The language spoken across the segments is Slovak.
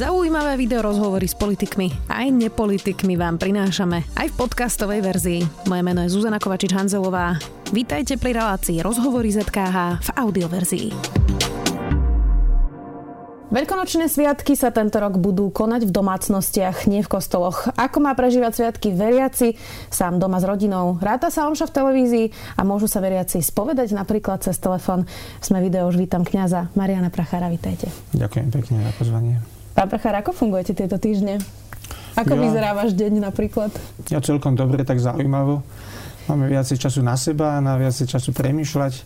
Zaujímavé video rozhovory s politikmi aj nepolitikmi vám prinášame aj v podcastovej verzii. Moje meno je Zuzana Kovačič-Hanzelová. Vítajte pri relácii Rozhovory ZKH v audioverzii. Veľkonočné sviatky sa tento rok budú konať v domácnostiach, nie v kostoloch. Ako má prežívať sviatky veriaci, sám doma s rodinou. Ráta sa omša v televízii a môžu sa veriaci spovedať napríklad cez telefon. Sme video už vítam kňaza Mariana Prachára, vítajte. Ďakujem pekne za pozvanie. Pán Prachár, ako fungujete tieto týždne? Ako ja, vyzerá váš deň napríklad? Ja celkom dobre, tak zaujímavo. Máme viacej času na seba, na viacej času premýšľať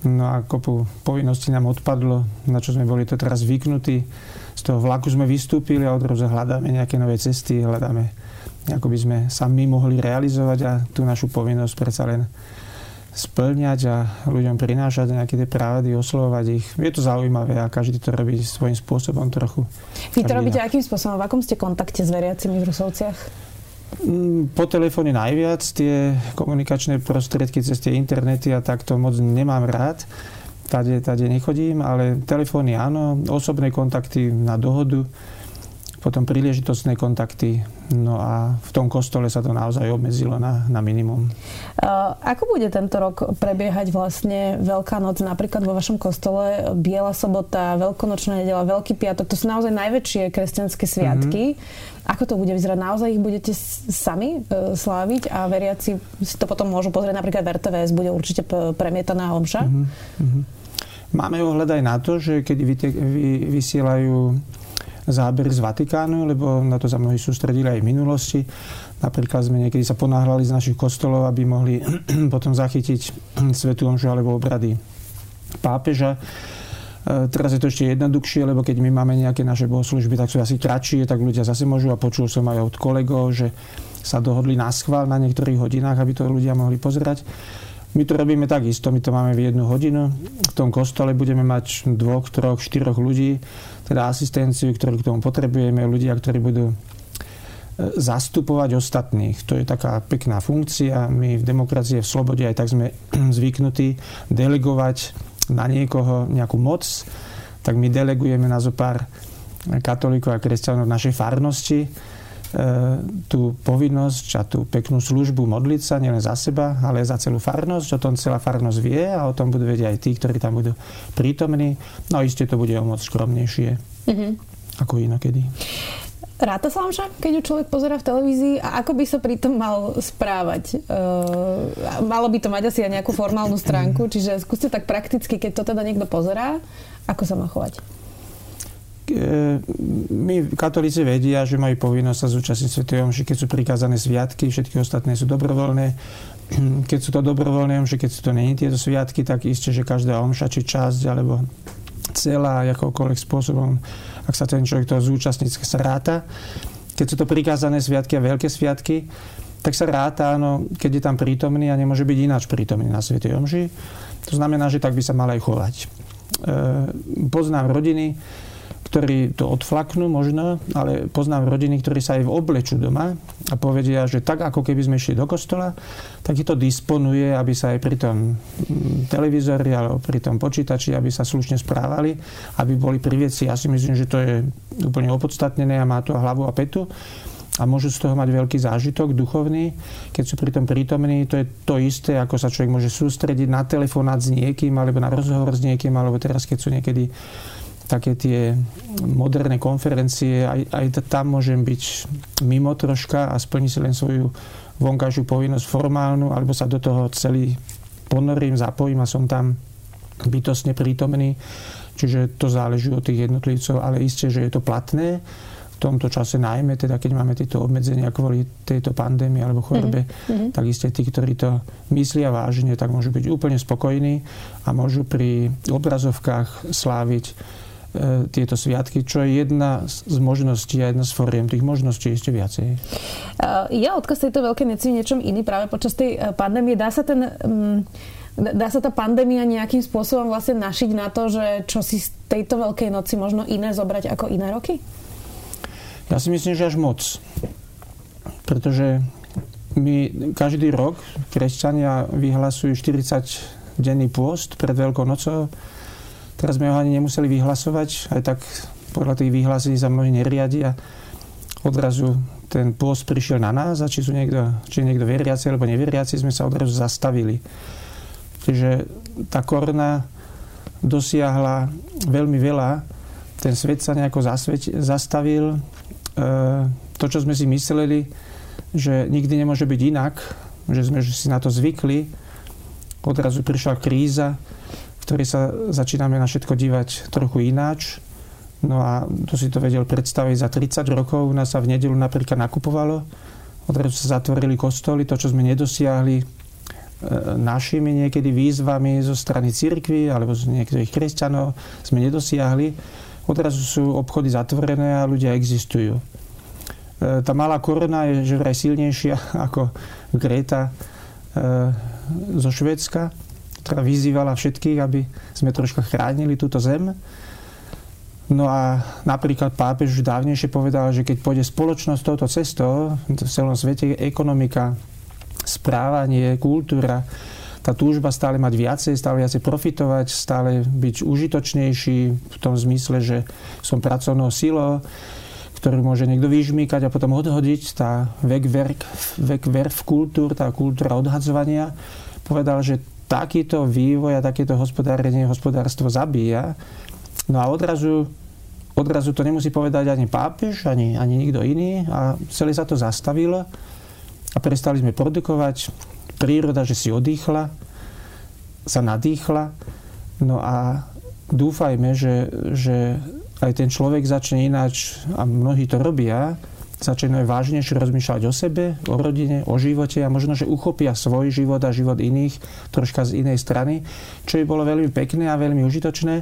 No a kopu povinností nám odpadlo, na čo sme boli to teraz zvyknutí. Z toho vlaku sme vystúpili a odroze hľadáme nejaké nové cesty, hľadáme, ako by sme sa my mohli realizovať a tú našu povinnosť predsa len splňať a ľuďom prinášať nejaké tie právady, oslovovať ich. Je to zaujímavé a každý to robí svojím spôsobom trochu. Vy to robíte akým spôsobom? V akom ste kontakte s veriacimi v Rusovciach? Mm, po telefóne najviac, tie komunikačné prostriedky cez tie internety a tak to moc nemám rád. Tade, tade nechodím, ale telefóny áno, osobné kontakty na dohodu, potom príležitostné kontakty. No a v tom kostole sa to naozaj obmedzilo na, na minimum. Ako bude tento rok prebiehať vlastne Veľká noc napríklad vo vašom kostole? Biela sobota, Veľkonočná nedela, Veľký piatok, to sú naozaj najväčšie kresťanské sviatky. Mm-hmm. Ako to bude vyzerať? Naozaj ich budete sami e, sláviť a veriaci si to potom môžu pozrieť napríklad v RTVS, bude určite premietaná omša? Mm-hmm. Máme ohľad aj na to, že keď vy, vy, vysielajú záber z Vatikánu, lebo na to sa mnohí sústredili aj v minulosti. Napríklad sme niekedy sa ponáhľali z našich kostolov, aby mohli potom zachytiť Svetú Omšu alebo obrady pápeža E, teraz je to ešte jednoduchšie, lebo keď my máme nejaké naše bohoslužby, tak sú asi kratšie, tak ľudia zase môžu a počul som aj od kolegov, že sa dohodli na schvál na niektorých hodinách, aby to ľudia mohli pozerať. My to robíme takisto, my to máme v jednu hodinu. V tom kostole budeme mať dvoch, troch, štyroch ľudí, teda asistenciu, ktorú k tomu potrebujeme, ľudia, ktorí budú e, zastupovať ostatných. To je taká pekná funkcia. My v demokracii, v slobode aj tak sme zvyknutí delegovať na niekoho nejakú moc, tak my delegujeme na zo pár katolíkov a kresťanov v našej farnosti tú povinnosť a tú peknú službu modliť sa nielen za seba, ale za celú farnosť. O tom celá farnosť vie a o tom budú vedieť aj tí, ktorí tam budú prítomní. No a iste to bude o moc skromnejšie mm-hmm. ako inokedy. Ráta sa vám však, keď ju človek pozera v televízii a ako by sa pri tom mal správať? Uh, malo by to mať asi aj nejakú formálnu stránku, čiže skúste tak prakticky, keď to teda niekto pozerá, ako sa má chovať? My katolíci vedia, že majú povinnosť sa zúčastniť Sv. Omši, keď sú prikázané sviatky, všetky ostatné sú dobrovoľné. Keď sú to dobrovoľné omše, keď sú to není tieto sviatky, tak isté, že každá omša, či časť, alebo celá, akokoľvek spôsobom ak sa ten človek toho zúčastní, sa ráta. Keď sú to prikázané sviatky a veľké sviatky, tak sa ráta, áno, keď je tam prítomný a nemôže byť ináč prítomný na Svetej Omži. To znamená, že tak by sa mal aj chovať. E, poznám rodiny, ktorí to odflaknú možno, ale poznám rodiny, ktorí sa aj v obleču doma a povedia, že tak ako keby sme išli do kostola, tak to disponuje, aby sa aj pri tom mm, televízori alebo pri tom počítači, aby sa slušne správali, aby boli pri veci. Ja si myslím, že to je úplne opodstatnené a má to hlavu a petu a môžu z toho mať veľký zážitok duchovný. Keď sú pri tom prítomní, to je to isté, ako sa človek môže sústrediť na telefonát s niekým, alebo na rozhovor s niekým, alebo teraz, keď sú niekedy také tie moderné konferencie, aj, aj tam môžem byť mimo troška a splniť si len svoju vonkajšiu povinnosť formálnu, alebo sa do toho celý ponorím, zapojím a som tam bytostne prítomný. Čiže to záleží od tých jednotlivcov, ale isté, že je to platné v tomto čase najmä, teda keď máme tieto obmedzenia kvôli tejto pandémii alebo chorobe, mm-hmm. tak isté tí, ktorí to myslia vážne, tak môžu byť úplne spokojní a môžu pri obrazovkách sláviť tieto sviatky, čo je jedna z možností a jedna z foriem. Tých možností ešte viacej. Ja odkaz tejto veľkej neci niečom iný práve počas tej e, pandémie. Dá sa ten... Um, dá sa tá pandémia nejakým spôsobom vlastne našiť na to, že čo si z tejto veľkej noci možno iné zobrať ako iné roky? Ja si myslím, že až moc. Pretože my každý rok kresťania vyhlasujú 40 denný pôst pred Veľkou nocou Teraz sme ho ani nemuseli vyhlasovať, aj tak podľa tých vyhlásení sa mnohí neriadia. Odrazu ten pôst prišiel na nás a či sú niekto, či niekto veriaci alebo neveriaci, sme sa odrazu zastavili. Čiže tá korona dosiahla veľmi veľa. Ten svet sa nejako zasveť, zastavil. E, to, čo sme si mysleli, že nikdy nemôže byť inak, že sme si na to zvykli, odrazu prišla kríza, v ktorej sa začíname na všetko dívať trochu ináč No a to si to vedel predstaviť za 30 rokov. U nás sa v nedelu napríklad nakupovalo. Odrazu sa zatvorili kostoly. To, čo sme nedosiahli e, našimi niekedy výzvami zo strany cirkvy alebo z niektorých kresťanov sme nedosiahli. Odrazu sú obchody zatvorené a ľudia existujú. E, tá malá korona je že vraj silnejšia ako Greta e, zo Švedska, ktorá vyzývala všetkých, aby sme troška chránili túto zem. No a napríklad pápež už dávnejšie povedal, že keď pôjde spoločnosť touto cestou, v celom svete ekonomika, správanie, kultúra, tá túžba stále mať viacej, stále viacej profitovať, stále byť užitočnejší v tom zmysle, že som pracovnou silou, ktorú môže niekto vyžmýkať a potom odhodiť, tá vek, verk, vek verf kultúr, tá kultúra odhadzovania, povedal, že takýto vývoj a takéto hospodárenie hospodárstvo zabíja. No a odrazu odrazu to nemusí povedať ani pápež, ani, ani nikto iný a celé sa to zastavilo a prestali sme produkovať. Príroda, že si odýchla, sa nadýchla. No a dúfajme, že, že aj ten človek začne ináč, a mnohí to robia, začne vážnejšie rozmýšľať o sebe, o rodine, o živote a možno, že uchopia svoj život a život iných troška z inej strany, čo by bolo veľmi pekné a veľmi užitočné.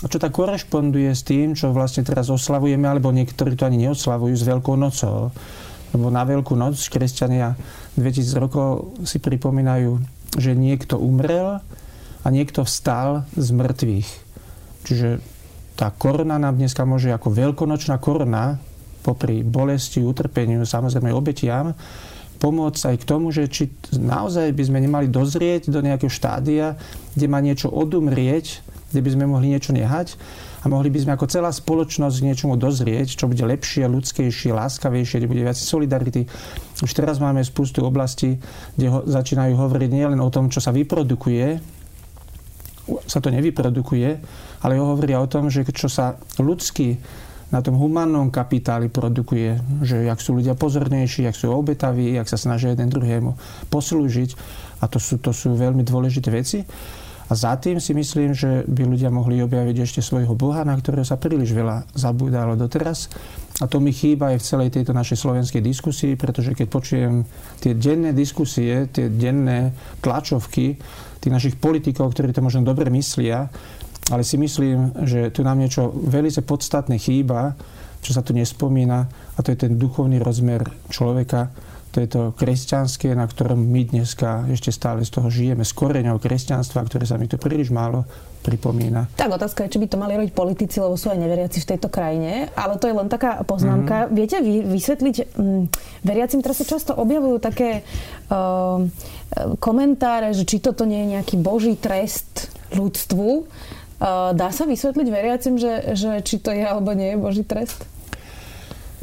A čo tak korešponduje s tým, čo vlastne teraz oslavujeme, alebo niektorí to ani neoslavujú s Veľkou nocou. Lebo na Veľkú noc kresťania 2000 rokov si pripomínajú, že niekto umrel a niekto vstal z mŕtvych. Čiže tá korona nám dneska môže ako veľkonočná korona popri bolesti, utrpeniu, samozrejme obetiam, pomôcť aj k tomu, že či naozaj by sme nemali dozrieť do nejakého štádia, kde má niečo odumrieť, kde by sme mohli niečo nehať a mohli by sme ako celá spoločnosť k niečomu dozrieť, čo bude lepšie, ľudskejšie, láskavejšie, kde bude viac solidarity. Už teraz máme spustu oblastí, kde ho, začínajú hovoriť nielen o tom, čo sa vyprodukuje, sa to nevyprodukuje, ale hovoria o tom, že čo sa ľudsky na tom humánnom kapitáli produkuje, že jak sú ľudia pozornejší, jak sú obetaví, jak sa snažia jeden druhému poslúžiť a to sú, to sú veľmi dôležité veci. A za tým si myslím, že by ľudia mohli objaviť ešte svojho Boha, na ktorého sa príliš veľa zabúdalo doteraz. A to mi chýba aj v celej tejto našej slovenskej diskusii, pretože keď počujem tie denné diskusie, tie denné tlačovky tých našich politikov, ktorí to možno dobre myslia, ale si myslím, že tu nám niečo veľmi podstatné chýba, čo sa tu nespomína, a to je ten duchovný rozmer človeka, to je to kresťanské, na ktorom my dneska ešte stále z toho žijeme, s koreňou kresťanstva, ktoré sa mi tu príliš málo pripomína. Tak otázka je, či by to mali robiť politici, lebo sú aj neveriaci v tejto krajine, ale to je len taká poznámka. Mm-hmm. Viete vy, vysvetliť, m, veriacim teraz sa často objavujú také uh, komentáre, že či toto nie je nejaký boží trest ľudstvu. Uh, dá sa vysvetliť veriacim, že, že či to je alebo nie je Boží trest?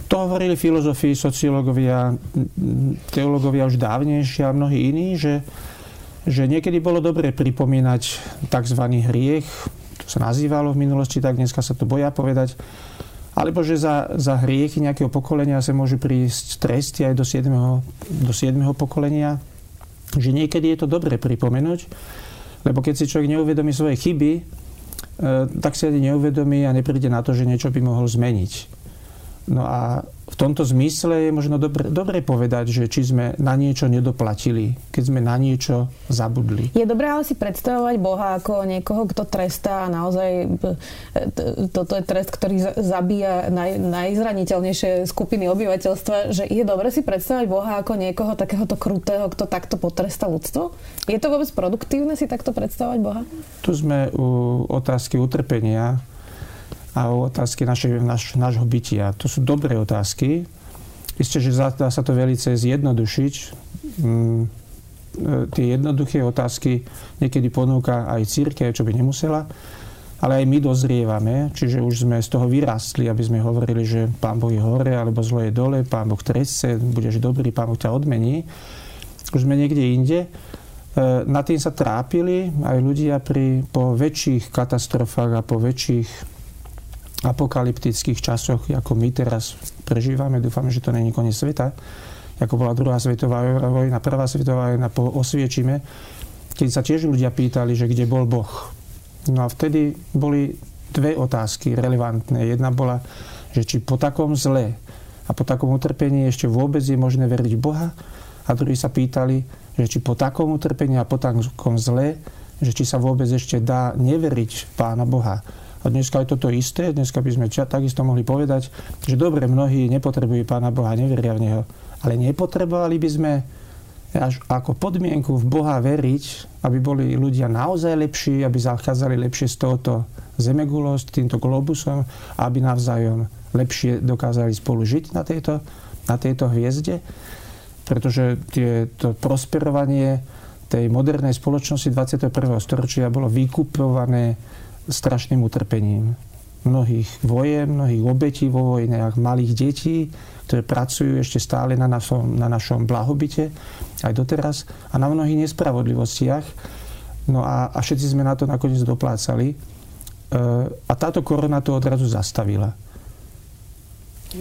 To hovorili filozofii, sociológovia, teológovia už dávnejšie a mnohí iní, že, že niekedy bolo dobre pripomínať tzv. hriech, to sa nazývalo v minulosti, tak dneska sa to boja povedať, alebo že za, za hriechy nejakého pokolenia sa môžu prísť tresty aj do 7. do 7. pokolenia, že niekedy je to dobre pripomenúť, lebo keď si človek neuvedomí svoje chyby, tak si ani neuvedomí a nepríde na to, že niečo by mohol zmeniť. No a v tomto zmysle je možno dobre, dobre povedať, že či sme na niečo nedoplatili, keď sme na niečo zabudli. Je dobré ale si predstavovať Boha ako niekoho, kto trestá a naozaj e, toto je trest, ktorý zabíja naj, najzraniteľnejšie skupiny obyvateľstva, že je dobre si predstavovať Boha ako niekoho takéhoto krutého, kto takto potresta ľudstvo? Je to vôbec produktívne si takto predstavovať Boha? Tu sme u otázky utrpenia a o otázky našej, naš, nášho bytia. To sú dobré otázky. Isté, že dá sa to velice zjednodušiť. Mm, e, tie jednoduché otázky niekedy ponúka aj církev, čo by nemusela. ale aj my dozrievame, čiže už sme z toho vyrastli, aby sme hovorili, že Pán Boh je hore, alebo zlo je dole, Pán Boh trestce, budeš dobrý, Pán Boh ťa odmení. Už sme niekde inde. E, na tým sa trápili aj ľudia pri, po väčších katastrofách a po väčších apokalyptických časoch, ako my teraz prežívame. Dúfame, že to není koniec sveta ako bola druhá svetová vojna, prvá svetová vojna po Osviečime, keď sa tiež ľudia pýtali, že kde bol Boh. No a vtedy boli dve otázky relevantné. Jedna bola, že či po takom zle a po takom utrpení ešte vôbec je možné veriť Boha. A druhí sa pýtali, že či po takom utrpení a po takom zle, že či sa vôbec ešte dá neveriť Pána Boha. A dneska je toto isté, dneska by sme takisto mohli povedať, že dobre, mnohí nepotrebujú Pána Boha, neveria v Neho. Ale nepotrebovali by sme až ako podmienku v Boha veriť, aby boli ľudia naozaj lepší, aby zachádzali lepšie z tohoto zemegulo, s týmto globusom, aby navzájom lepšie dokázali spolu žiť na tejto, na tejto hviezde. Pretože tie, to prosperovanie tej modernej spoločnosti 21. storočia bolo vykupované strašným utrpením. Mnohých vojen, mnohých obetí vo vojnách, malých detí, ktoré pracujú ešte stále na našom, na našom blahobite, aj doteraz, a na mnohých nespravodlivostiach. No a, a všetci sme na to nakoniec doplácali. E, a táto korona to odrazu zastavila.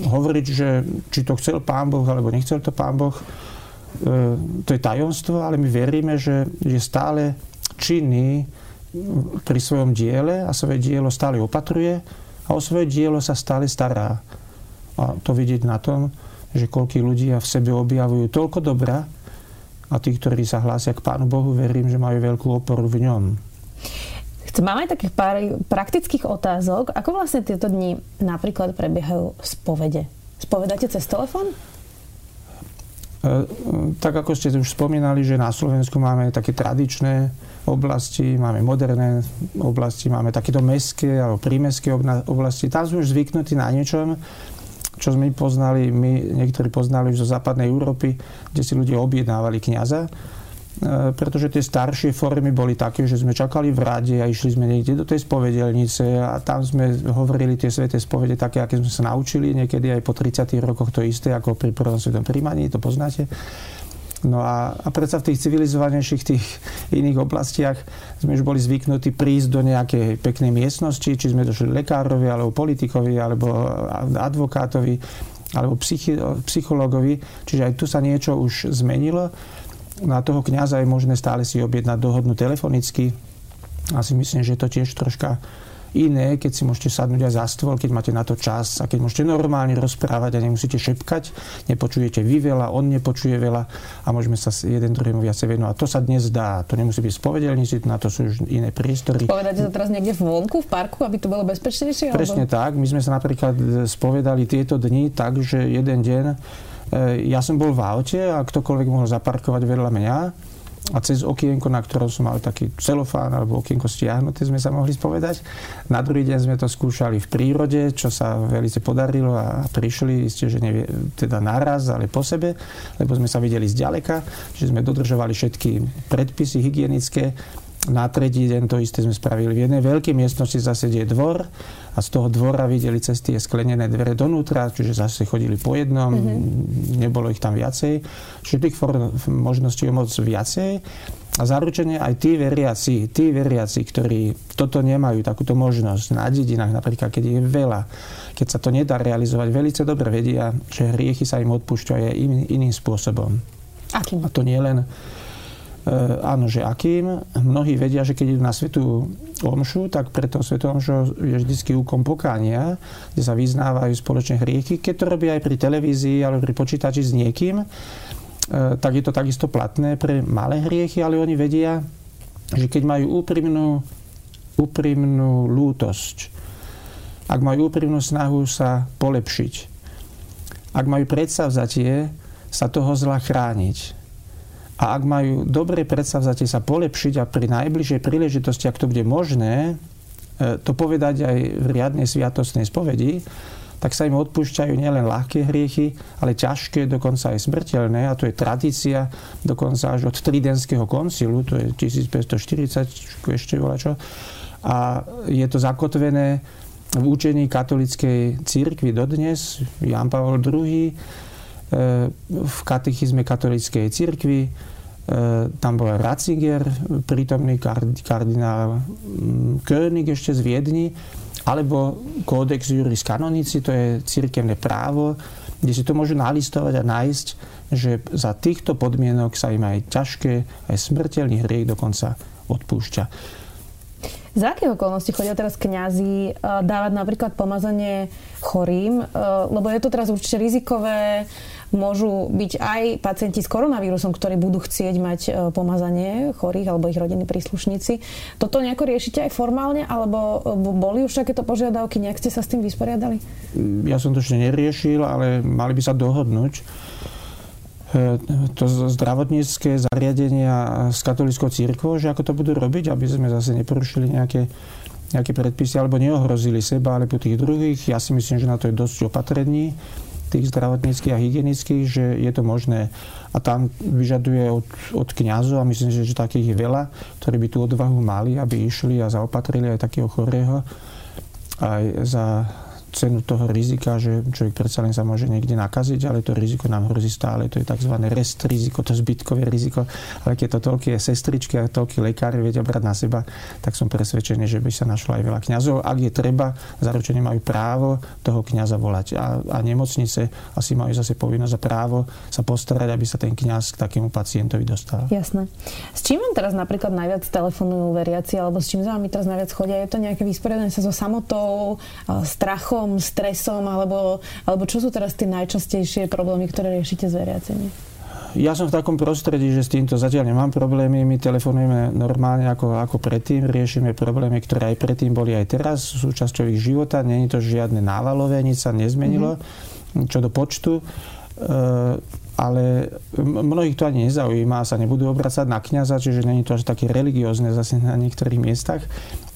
Hovoriť, že či to chcel pán Boh, alebo nechcel to pán Boh, e, to je tajomstvo, ale my veríme, že je stále činný pri svojom diele a svoje dielo stále opatruje a o svoje dielo sa stále stará. A to vidieť na tom, že koľkí ľudia v sebe objavujú toľko dobra a tí, ktorí sa hlásia k Pánu Bohu, verím, že majú veľkú oporu v ňom. Máme aj takých pár praktických otázok. Ako vlastne tieto dni napríklad prebiehajú spovede? Spovedáte cez telefón? E, tak ako ste už spomínali, že na Slovensku máme také tradičné oblasti, máme moderné oblasti, máme takéto mestské alebo prímestské oblasti. Tam sme už zvyknutí na niečom, čo sme poznali, my niektorí poznali už zo západnej Európy, kde si ľudia objednávali kniaza, e, pretože tie staršie formy boli také, že sme čakali v rade a išli sme niekde do tej spovedelnice a tam sme hovorili tie sveté spovede také, aké sme sa naučili, niekedy aj po 30 rokoch to isté, ako pri prvom svetom príjmaní, to poznáte. No a, a predsa v tých civilizovanejších tých iných oblastiach sme už boli zvyknutí prísť do nejakej peknej miestnosti, či sme došli lekárovi, alebo politikovi, alebo advokátovi, alebo psychi, psychologovi. Čiže aj tu sa niečo už zmenilo. Na toho kňaza je možné stále si objednať dohodnú telefonicky. Asi myslím, že to tiež troška iné, keď si môžete sadnúť aj za stôl, keď máte na to čas a keď môžete normálne rozprávať a nemusíte šepkať, nepočujete vy veľa, on nepočuje veľa a môžeme sa jeden druhému viacej venovať. To sa dnes dá, to nemusí byť spovedelníci, na to sú už iné priestory. Povedáte to teraz niekde vonku, v parku, aby to bolo bezpečnejšie? Presne alebo... tak, my sme sa napríklad spovedali tieto dni tak, že jeden deň e, ja som bol v aute a ktokoľvek mohol zaparkovať vedľa mňa a cez okienko, na ktorom som mal taký celofán alebo okienko stiahnuté, sme sa mohli spovedať. Na druhý deň sme to skúšali v prírode, čo sa veľmi podarilo a prišli, ste, že nevie, teda naraz, ale po sebe, lebo sme sa videli zďaleka, že sme dodržovali všetky predpisy hygienické na tretí deň to isté sme spravili. V jednej veľkej miestnosti zase je dvor a z toho dvora videli cez tie sklenené dvere donútra, čiže zase chodili po jednom, mm-hmm. nebolo ich tam viacej. Čiže tých možností je moc viacej. A zaručenie aj tí veriaci, tí veriaci, ktorí toto nemajú, takúto možnosť na dedinách, napríklad keď je veľa, keď sa to nedá realizovať, veľmi dobre vedia, že hriechy sa im odpúšťajú aj iným spôsobom. Akým? A to nie len áno, že akým. Mnohí vedia, že keď idú na svetú omšu, tak pre to svetú omšu je vždy úkon pokánia, kde sa vyznávajú spoločné hriechy. Keď to robia aj pri televízii alebo pri počítači s niekým, e, tak je to takisto platné pre malé hriechy, ale oni vedia, že keď majú úprimnú, úprimnú lútosť, ak majú úprimnú snahu sa polepšiť, ak majú predsavzatie sa toho zla chrániť, a ak majú dobré predstavzatie sa polepšiť a pri najbližšej príležitosti, ak to bude možné, e, to povedať aj v riadnej sviatostnej spovedi, tak sa im odpúšťajú nielen ľahké hriechy, ale ťažké, dokonca aj smrteľné. A to je tradícia dokonca až od Tridenského koncilu, to je 1540, ešte čo. a je to zakotvené v učení katolickej církvy dodnes, Jan Pavel II, v katechizme katolíckej církvy, tam bol Ratzinger, prítomný kardinál mm, König ešte z Viedni, alebo Codex Juris Canonici, to je církevné právo, kde si to môžu nalistovať a nájsť, že za týchto podmienok sa im aj ťažké, aj smrteľný hriech dokonca odpúšťa. Za akých okolností chodia teraz kňazi eh, dávať napríklad pomazanie chorým? Eh, lebo je to teraz určite rizikové. Môžu byť aj pacienti s koronavírusom, ktorí budú chcieť mať eh, pomazanie chorých alebo ich rodinní príslušníci. Toto nejako riešite aj formálne? Alebo boli už takéto požiadavky? Nejak ste sa s tým vysporiadali? Ja som to ešte neriešil, ale mali by sa dohodnúť E, to zdravotnícke zariadenia s katolickou církvou, že ako to budú robiť, aby sme zase neporušili nejaké, nejaké predpisy alebo neohrozili seba alebo tých druhých. Ja si myslím, že na to je dosť opatrení tých zdravotníckých a hygienických, že je to možné. A tam vyžaduje od, od kniazov, a myslím, že, že takých je veľa, ktorí by tú odvahu mali, aby išli a zaopatrili aj takého chorého aj za cenu toho rizika, že človek predsa len sa môže niekde nakaziť, ale to riziko nám hrozí stále. To je tzv. rest riziko, to zbytkové riziko. Ale keď to toľké sestričky a toľky lekári vedia brať na seba, tak som presvedčený, že by sa našlo aj veľa kňazov. Ak je treba, zaručene majú právo toho kňaza volať. A, a nemocnice asi majú zase povinnosť a právo sa postarať, aby sa ten kňaz k takému pacientovi dostal. Jasné. S čím vám teraz napríklad najviac telefonujú veriaci, alebo s čím za vami teraz najviac chodia? Je to nejaké vysporiadanie sa so samotou, strachom, strachom, stresom, alebo, alebo čo sú teraz tie najčastejšie problémy, ktoré riešite s veriacimi? Ja som v takom prostredí, že s týmto zatiaľ nemám problémy. My telefonujeme normálne ako, ako predtým, riešime problémy, ktoré aj predtým boli aj teraz súčasťou ich života. Není to žiadne návalové, nič sa nezmenilo mm-hmm. čo do počtu. E, ale mnohých to ani nezaujíma sa nebudú obracať na kniaza, čiže není to až také religiózne zase na niektorých miestach.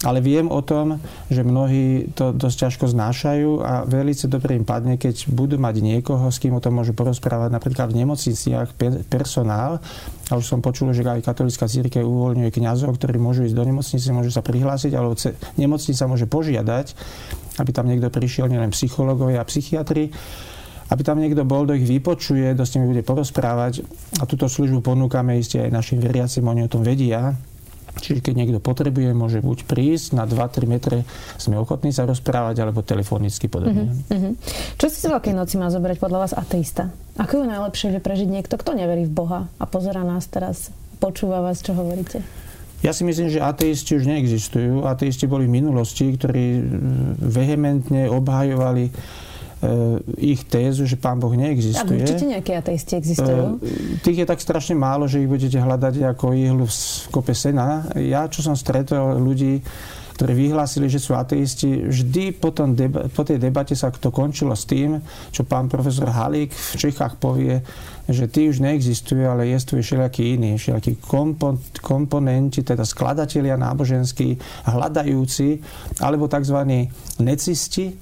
Ale viem o tom, že mnohí to dosť ťažko znášajú a veľmi dobre im padne, keď budú mať niekoho, s kým o tom môžu porozprávať napríklad v nemocniciach personál. A už som počul, že aj katolická církev uvoľňuje kňazov, ktorí môžu ísť do nemocnice, môžu sa prihlásiť, alebo nemocnica môže požiadať, aby tam niekto prišiel, nielen psychológovia a psychiatri, aby tam niekto bol, kto ich vypočuje, kto s nimi bude porozprávať. A túto službu ponúkame isté aj našim veriacim, oni o tom vedia. Čiže keď niekto potrebuje, môže buď prísť na 2-3 metre, sme ochotní sa rozprávať, alebo telefonicky podobne. Uh-huh, uh-huh. Čo si z Veľkej noci má zobrať podľa vás ateista? Ako je najlepšie vie prežiť niekto, kto neverí v Boha a pozera nás teraz, počúva vás, čo hovoríte? Ja si myslím, že ateisti už neexistujú. Ateisti boli v minulosti, ktorí vehementne obhajovali ich tézu, že Pán Boh neexistuje. A určite nejaké ateisti existujú. Eh, tých je tak strašne málo, že ich budete hľadať ako ihlu v kope sena. Ja, čo som stretol ľudí, ktorí vyhlásili, že sú ateisti, vždy po, tom deba- po tej debate sa to končilo s tým, čo pán profesor Halík v Čechách povie, že tí už neexistujú, ale jestvujú všelijakí iní, všelijakí kompo- komponenti, teda skladatelia náboženskí, hľadajúci, alebo tzv. necisti,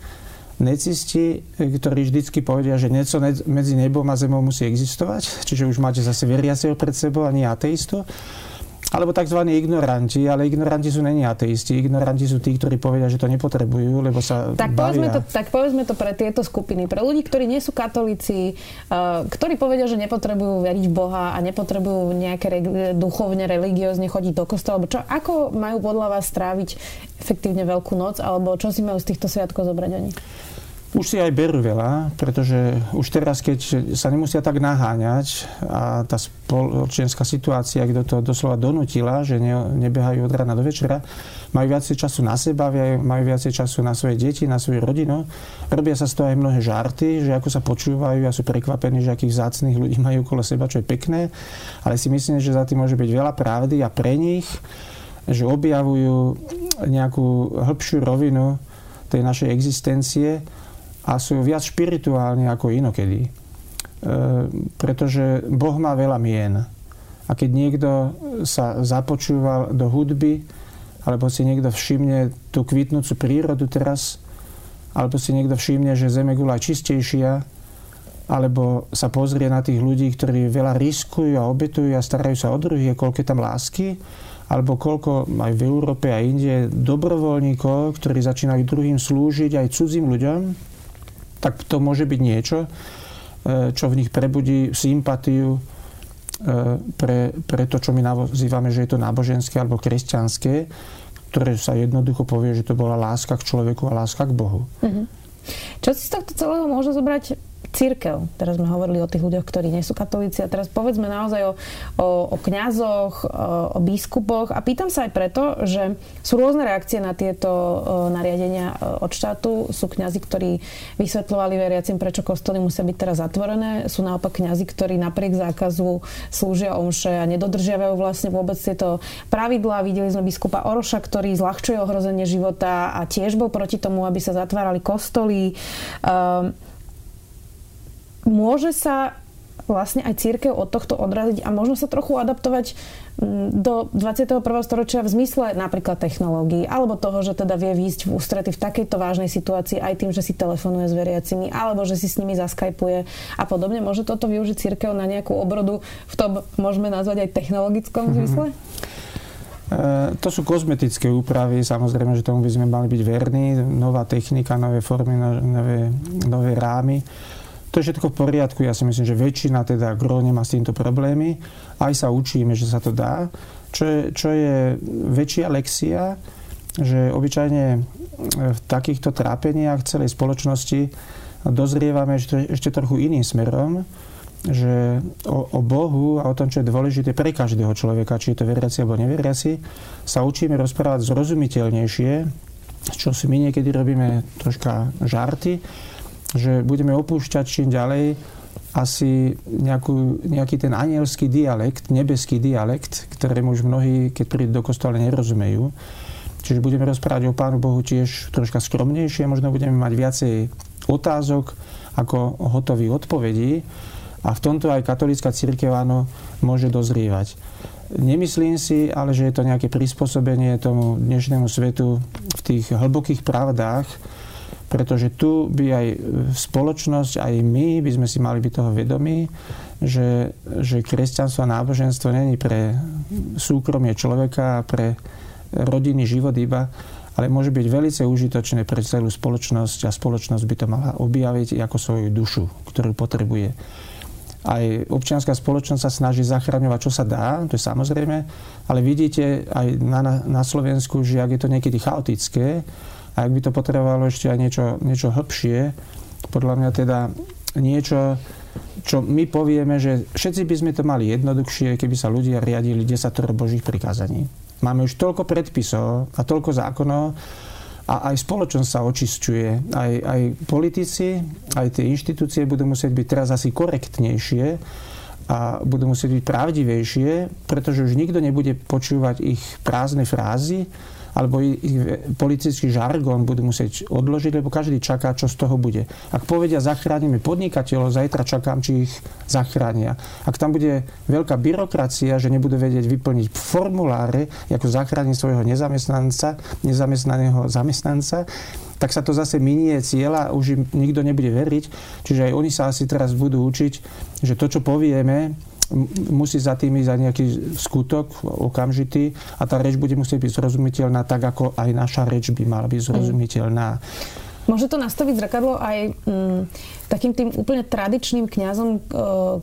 necisti, ktorí vždycky povedia, že niečo medzi nebom a zemou musí existovať, čiže už máte zase veriaceho pred sebou a nie ateistu. Alebo tzv. ignoranti, ale ignoranti sú není ateisti. Ignoranti sú tí, ktorí povedia, že to nepotrebujú, lebo sa tak bavia. Povedzme to, tak povedzme to pre tieto skupiny. Pre ľudí, ktorí nie sú katolíci, uh, ktorí povedia, že nepotrebujú veriť v Boha a nepotrebujú nejaké re- duchovne, religiózne chodiť do kostola. Čo, ako majú podľa vás stráviť efektívne Veľkú noc? Alebo čo si majú z týchto sviatkov zobrať oni? Už si aj berú veľa, pretože už teraz, keď sa nemusia tak naháňať a tá spoločenská situácia, kto to doslova donutila, že ne, nebehajú od rána do večera, majú viacej času na seba, majú viacej času na svoje deti, na svoju rodinu. Robia sa z toho aj mnohé žarty, že ako sa počúvajú a sú prekvapení, že akých zácných ľudí majú okolo seba, čo je pekné. Ale si myslím, že za tým môže byť veľa pravdy a pre nich, že objavujú nejakú hĺbšiu rovinu tej našej existencie, a sú viac špirituálni ako inokedy. E, pretože Boh má veľa mien. A keď niekto sa započúval do hudby, alebo si niekto všimne tú kvitnúcu prírodu teraz, alebo si niekto všimne, že Zeme gula je čistejšia, alebo sa pozrie na tých ľudí, ktorí veľa riskujú a obetujú a starajú sa o druhých, koľko je tam lásky, alebo koľko aj v Európe a inde dobrovoľníkov, ktorí začínajú druhým slúžiť aj cudzím ľuďom, tak to môže byť niečo, e, čo v nich prebudí sympatiu e, pre, pre to, čo my nazývame, že je to náboženské alebo kresťanské, ktoré sa jednoducho povie, že to bola láska k človeku a láska k Bohu. Mm-hmm. Čo si z tohto celého môže zobrať církev. Teraz sme hovorili o tých ľuďoch, ktorí nie sú katolíci a teraz povedzme naozaj o, o, o kňazoch, o, o biskupoch a pýtam sa aj preto, že sú rôzne reakcie na tieto nariadenia od štátu. Sú kňazi, ktorí vysvetľovali veriacim, prečo kostoly musia byť teraz zatvorené. Sú naopak kňazi, ktorí napriek zákazu slúžia omše a nedodržiavajú vlastne vôbec tieto pravidlá. Videli sme biskupa Oroša, ktorý zľahčuje ohrozenie života a tiež bol proti tomu, aby sa zatvárali kostoly. Um, môže sa vlastne aj církev od tohto odraziť a možno sa trochu adaptovať mm, do 21. storočia v zmysle napríklad technológií, alebo toho, že teda vie výjsť v ústrety v takejto vážnej situácii aj tým, že si telefonuje s veriacimi, alebo že si s nimi zaskajpuje a podobne. Môže toto využiť církev na nejakú obrodu v tom, môžeme nazvať aj technologickom mm-hmm. zmysle? E, to sú kozmetické úpravy, samozrejme, že tomu by sme mali byť verní. Nová technika, nové formy, nové, nové rámy to je všetko v poriadku. Ja si myslím, že väčšina teda gro nemá s týmto problémy. Aj sa učíme, že sa to dá. Čo je, čo je väčšia lekcia, že obyčajne v takýchto trápeniach celej spoločnosti dozrievame ešte, ešte trochu iným smerom, že o, o Bohu a o tom, čo je dôležité pre každého človeka, či je to veriaci alebo neveriaci, sa učíme rozprávať zrozumiteľnejšie, čo si my niekedy robíme troška žarty, že budeme opúšťať čím ďalej asi nejakú, nejaký ten anielský dialekt, nebeský dialekt, ktorému už mnohí, keď prídu do kostola, nerozumejú. Čiže budeme rozprávať o Pánu Bohu tiež troška skromnejšie, možno budeme mať viacej otázok ako hotových odpovedí a v tomto aj katolícka církev áno môže dozrievať. Nemyslím si, ale že je to nejaké prispôsobenie tomu dnešnému svetu v tých hlbokých pravdách, pretože tu by aj spoločnosť, aj my by sme si mali byť toho vedomí, že, že kresťanstvo a náboženstvo není pre súkromie človeka a pre rodinný život iba, ale môže byť veľmi užitočné pre celú spoločnosť a spoločnosť by to mala objaviť ako svoju dušu, ktorú potrebuje. Aj občianská spoločnosť sa snaží zachraňovať, čo sa dá, to je samozrejme, ale vidíte aj na, na Slovensku, že ak je to niekedy chaotické, a ak by to potrebovalo ešte aj niečo, niečo hĺbšie, podľa mňa teda niečo, čo my povieme, že všetci by sme to mali jednoduchšie, keby sa ľudia riadili 10 Božích prikázaní. Máme už toľko predpisov a toľko zákonov a aj spoločnosť sa očisťuje. Aj, aj politici, aj tie inštitúcie budú musieť byť teraz asi korektnejšie a budú musieť byť pravdivejšie, pretože už nikto nebude počúvať ich prázdne frázy, alebo ich politický žargón budú musieť odložiť, lebo každý čaká, čo z toho bude. Ak povedia, zachránime podnikateľov, zajtra čakám, či ich zachránia. Ak tam bude veľká byrokracia, že nebudú vedieť vyplniť formuláre, ako zachrániť svojho nezamestnanca, nezamestnaného zamestnanca, tak sa to zase minie cieľa, už im nikto nebude veriť. Čiže aj oni sa asi teraz budú učiť, že to, čo povieme, musí za tým ísť aj nejaký skutok okamžitý a tá reč bude musieť byť zrozumiteľná tak, ako aj naša reč by mala byť zrozumiteľná. Môže to nastaviť zrkadlo aj mm, takým tým úplne tradičným kňazom, e,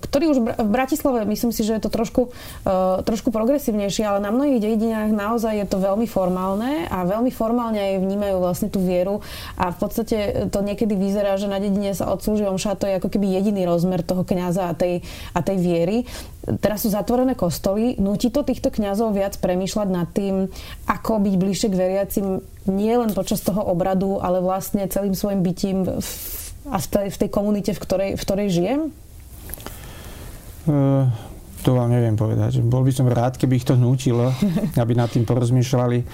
ktorý už v Bratislave, myslím si, že je to trošku, e, trošku progresívnejšie, ale na mnohých dedinách naozaj je to veľmi formálne a veľmi formálne aj vnímajú vlastne tú vieru a v podstate to niekedy vyzerá, že na dedine sa odslúži omša, to je ako keby jediný rozmer toho kňaza a tej, a tej viery. Teraz sú zatvorené kostoly, nutí to týchto kňazov viac premýšľať nad tým, ako byť bližšie k veriacim nie len počas toho obradu, ale vlastne celým svojim bytím v, a v tej, v tej komunite, v ktorej, v ktorej žijem? Uh, to vám neviem povedať. Bol by som rád, keby ich to nútilo, aby nad tým porozmýšľali. E,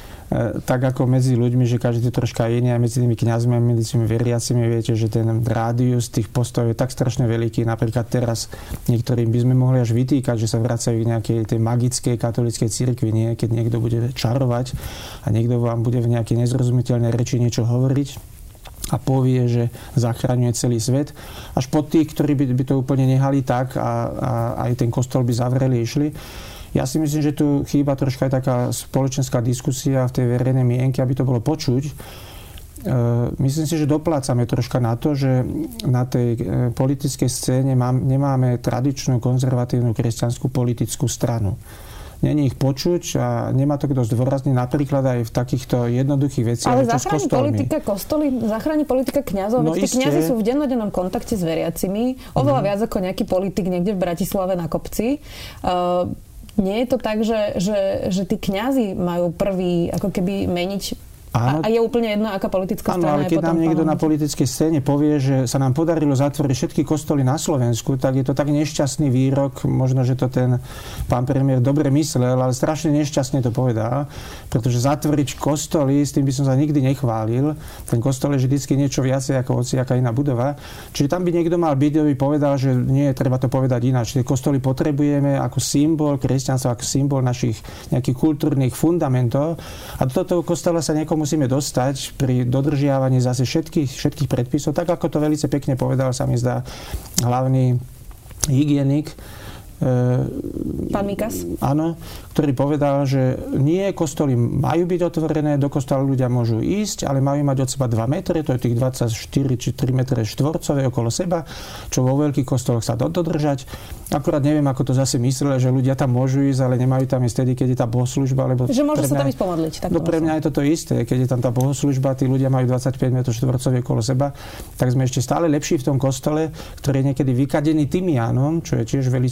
tak ako medzi ľuďmi, že každý je troška iný, aj medzi tými kňazmi a medzi tými veriacimi, viete, že ten rádius tých postov je tak strašne veľký. Napríklad teraz niektorým by sme mohli až vytýkať, že sa vracajú k nejakej tej magickej katolíckej cirkvi, nie? keď niekto bude čarovať a niekto vám bude v nejakej nezrozumiteľnej reči niečo hovoriť a povie, že zachraňuje celý svet. Až po tých, ktorí by, by to úplne nehali tak a, a aj ten kostol by zavreli išli. Ja si myslím, že tu chýba troška aj taká spoločenská diskusia v tej verejnej mienke, aby to bolo počuť. E, myslím si, že doplácame troška na to, že na tej e, politickej scéne nemáme tradičnú konzervatívnu kresťanskú politickú stranu není ich počuť a nemá to kto zdôrazniť napríklad aj v takýchto jednoduchých veciach. Ale zachráni politika kostoly, zachráni politika kňazov, no veď kňazi sú v dennodennom kontakte s veriacimi, oveľa mm. viac ako nejaký politik niekde v Bratislave na kopci. Uh, nie je to tak, že, že, že tí kňazi majú prvý ako keby meniť Áno. A, a je úplne jedno, aká politická strana Áno, ale keď nám niekto na politickej scéne povie, že sa nám podarilo zatvoriť všetky kostoly na Slovensku, tak je to tak nešťastný výrok, možno, že to ten pán premiér dobre myslel, ale strašne nešťastne to povedal, pretože zatvoriť kostoly, s tým by som sa nikdy nechválil. Ten kostol je vždycky niečo viacej ako aká iná budova. Čiže tam by niekto mal byť, by povedal, že nie, treba to povedať ináč. Tie kostoly potrebujeme ako symbol kresťanstva, ako symbol našich nejakých kultúrnych fundamentov. A do toho kostola sa niekomu musíme dostať pri dodržiavaní zase všetkých, všetkých predpisov, tak ako to veľmi pekne povedal, sa mi zdá hlavný hygienik, Pán Mikas? Áno, ktorý povedal, že nie, kostoly majú byť otvorené, do kostola ľudia môžu ísť, ale majú mať od seba 2 metre, to je tých 24 či 3 metre štvorcové okolo seba, čo vo veľkých kostoloch sa dodržať. Akurát neviem, ako to zase mysleli, že ľudia tam môžu ísť, ale nemajú tam ísť tedy, keď je tá bohoslužba. Lebo že môžu sa tam ísť pomodliť. Tak no pre mňa je toto isté. Keď je tam tá bohoslužba, tí ľudia majú 25 m štvorcové okolo seba, tak sme ešte stále lepší v tom kostole, ktorý je niekedy vykadený tymianom, čo je tiež veľmi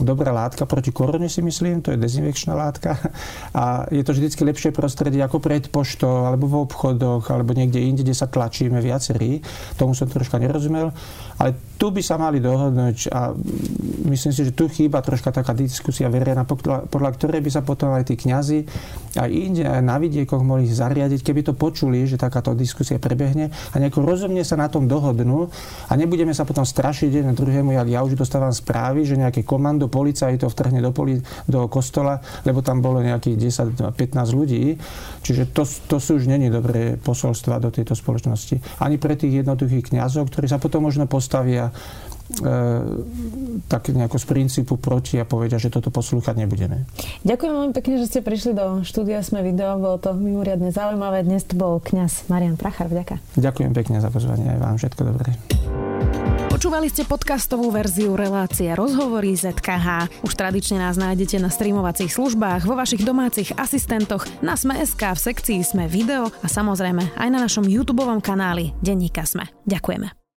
dobrá látka proti korone, si myslím, to je dezinfekčná látka. A je to vždy lepšie prostredie ako pred poštou, alebo v obchodoch, alebo niekde inde, kde sa tlačíme viacerí. Tomu som troška nerozumel. Ale tu by sa mali dohodnúť a myslím si, že tu chýba troška taká diskusia verejná, podľa ktorej by sa potom aj tí kňazi aj inde, aj na vidiekoch mohli zariadiť, keby to počuli, že takáto diskusia prebehne a nejako rozumne sa na tom dohodnú a nebudeme sa potom strašiť jeden druhému, jak ja už dostávam správy, že nejaké komando policajtov vtrhne do, poli, do kostola, lebo tam bolo nejakých 10-15 ľudí. Čiže to, to sú už není dobré posolstva do tejto spoločnosti. Ani pre tých jednoduchých kňazov, ktorí sa potom možno postavia tak nejako z princípu proti a povedia, že toto poslúchať nebudeme. Ďakujem veľmi pekne, že ste prišli do štúdia Sme video. Bolo to mimoriadne zaujímavé. Dnes to bol kňaz Marian Prachar. Vďaka. Ďakujem pekne za pozvanie. Aj vám všetko dobré. Počúvali ste podcastovú verziu relácie Rozhovory ZKH. Už tradične nás nájdete na streamovacích službách, vo vašich domácich asistentoch, na Sme.sk, v sekcii Sme video a samozrejme aj na našom YouTube kanáli Denníka Sme. Ďakujeme.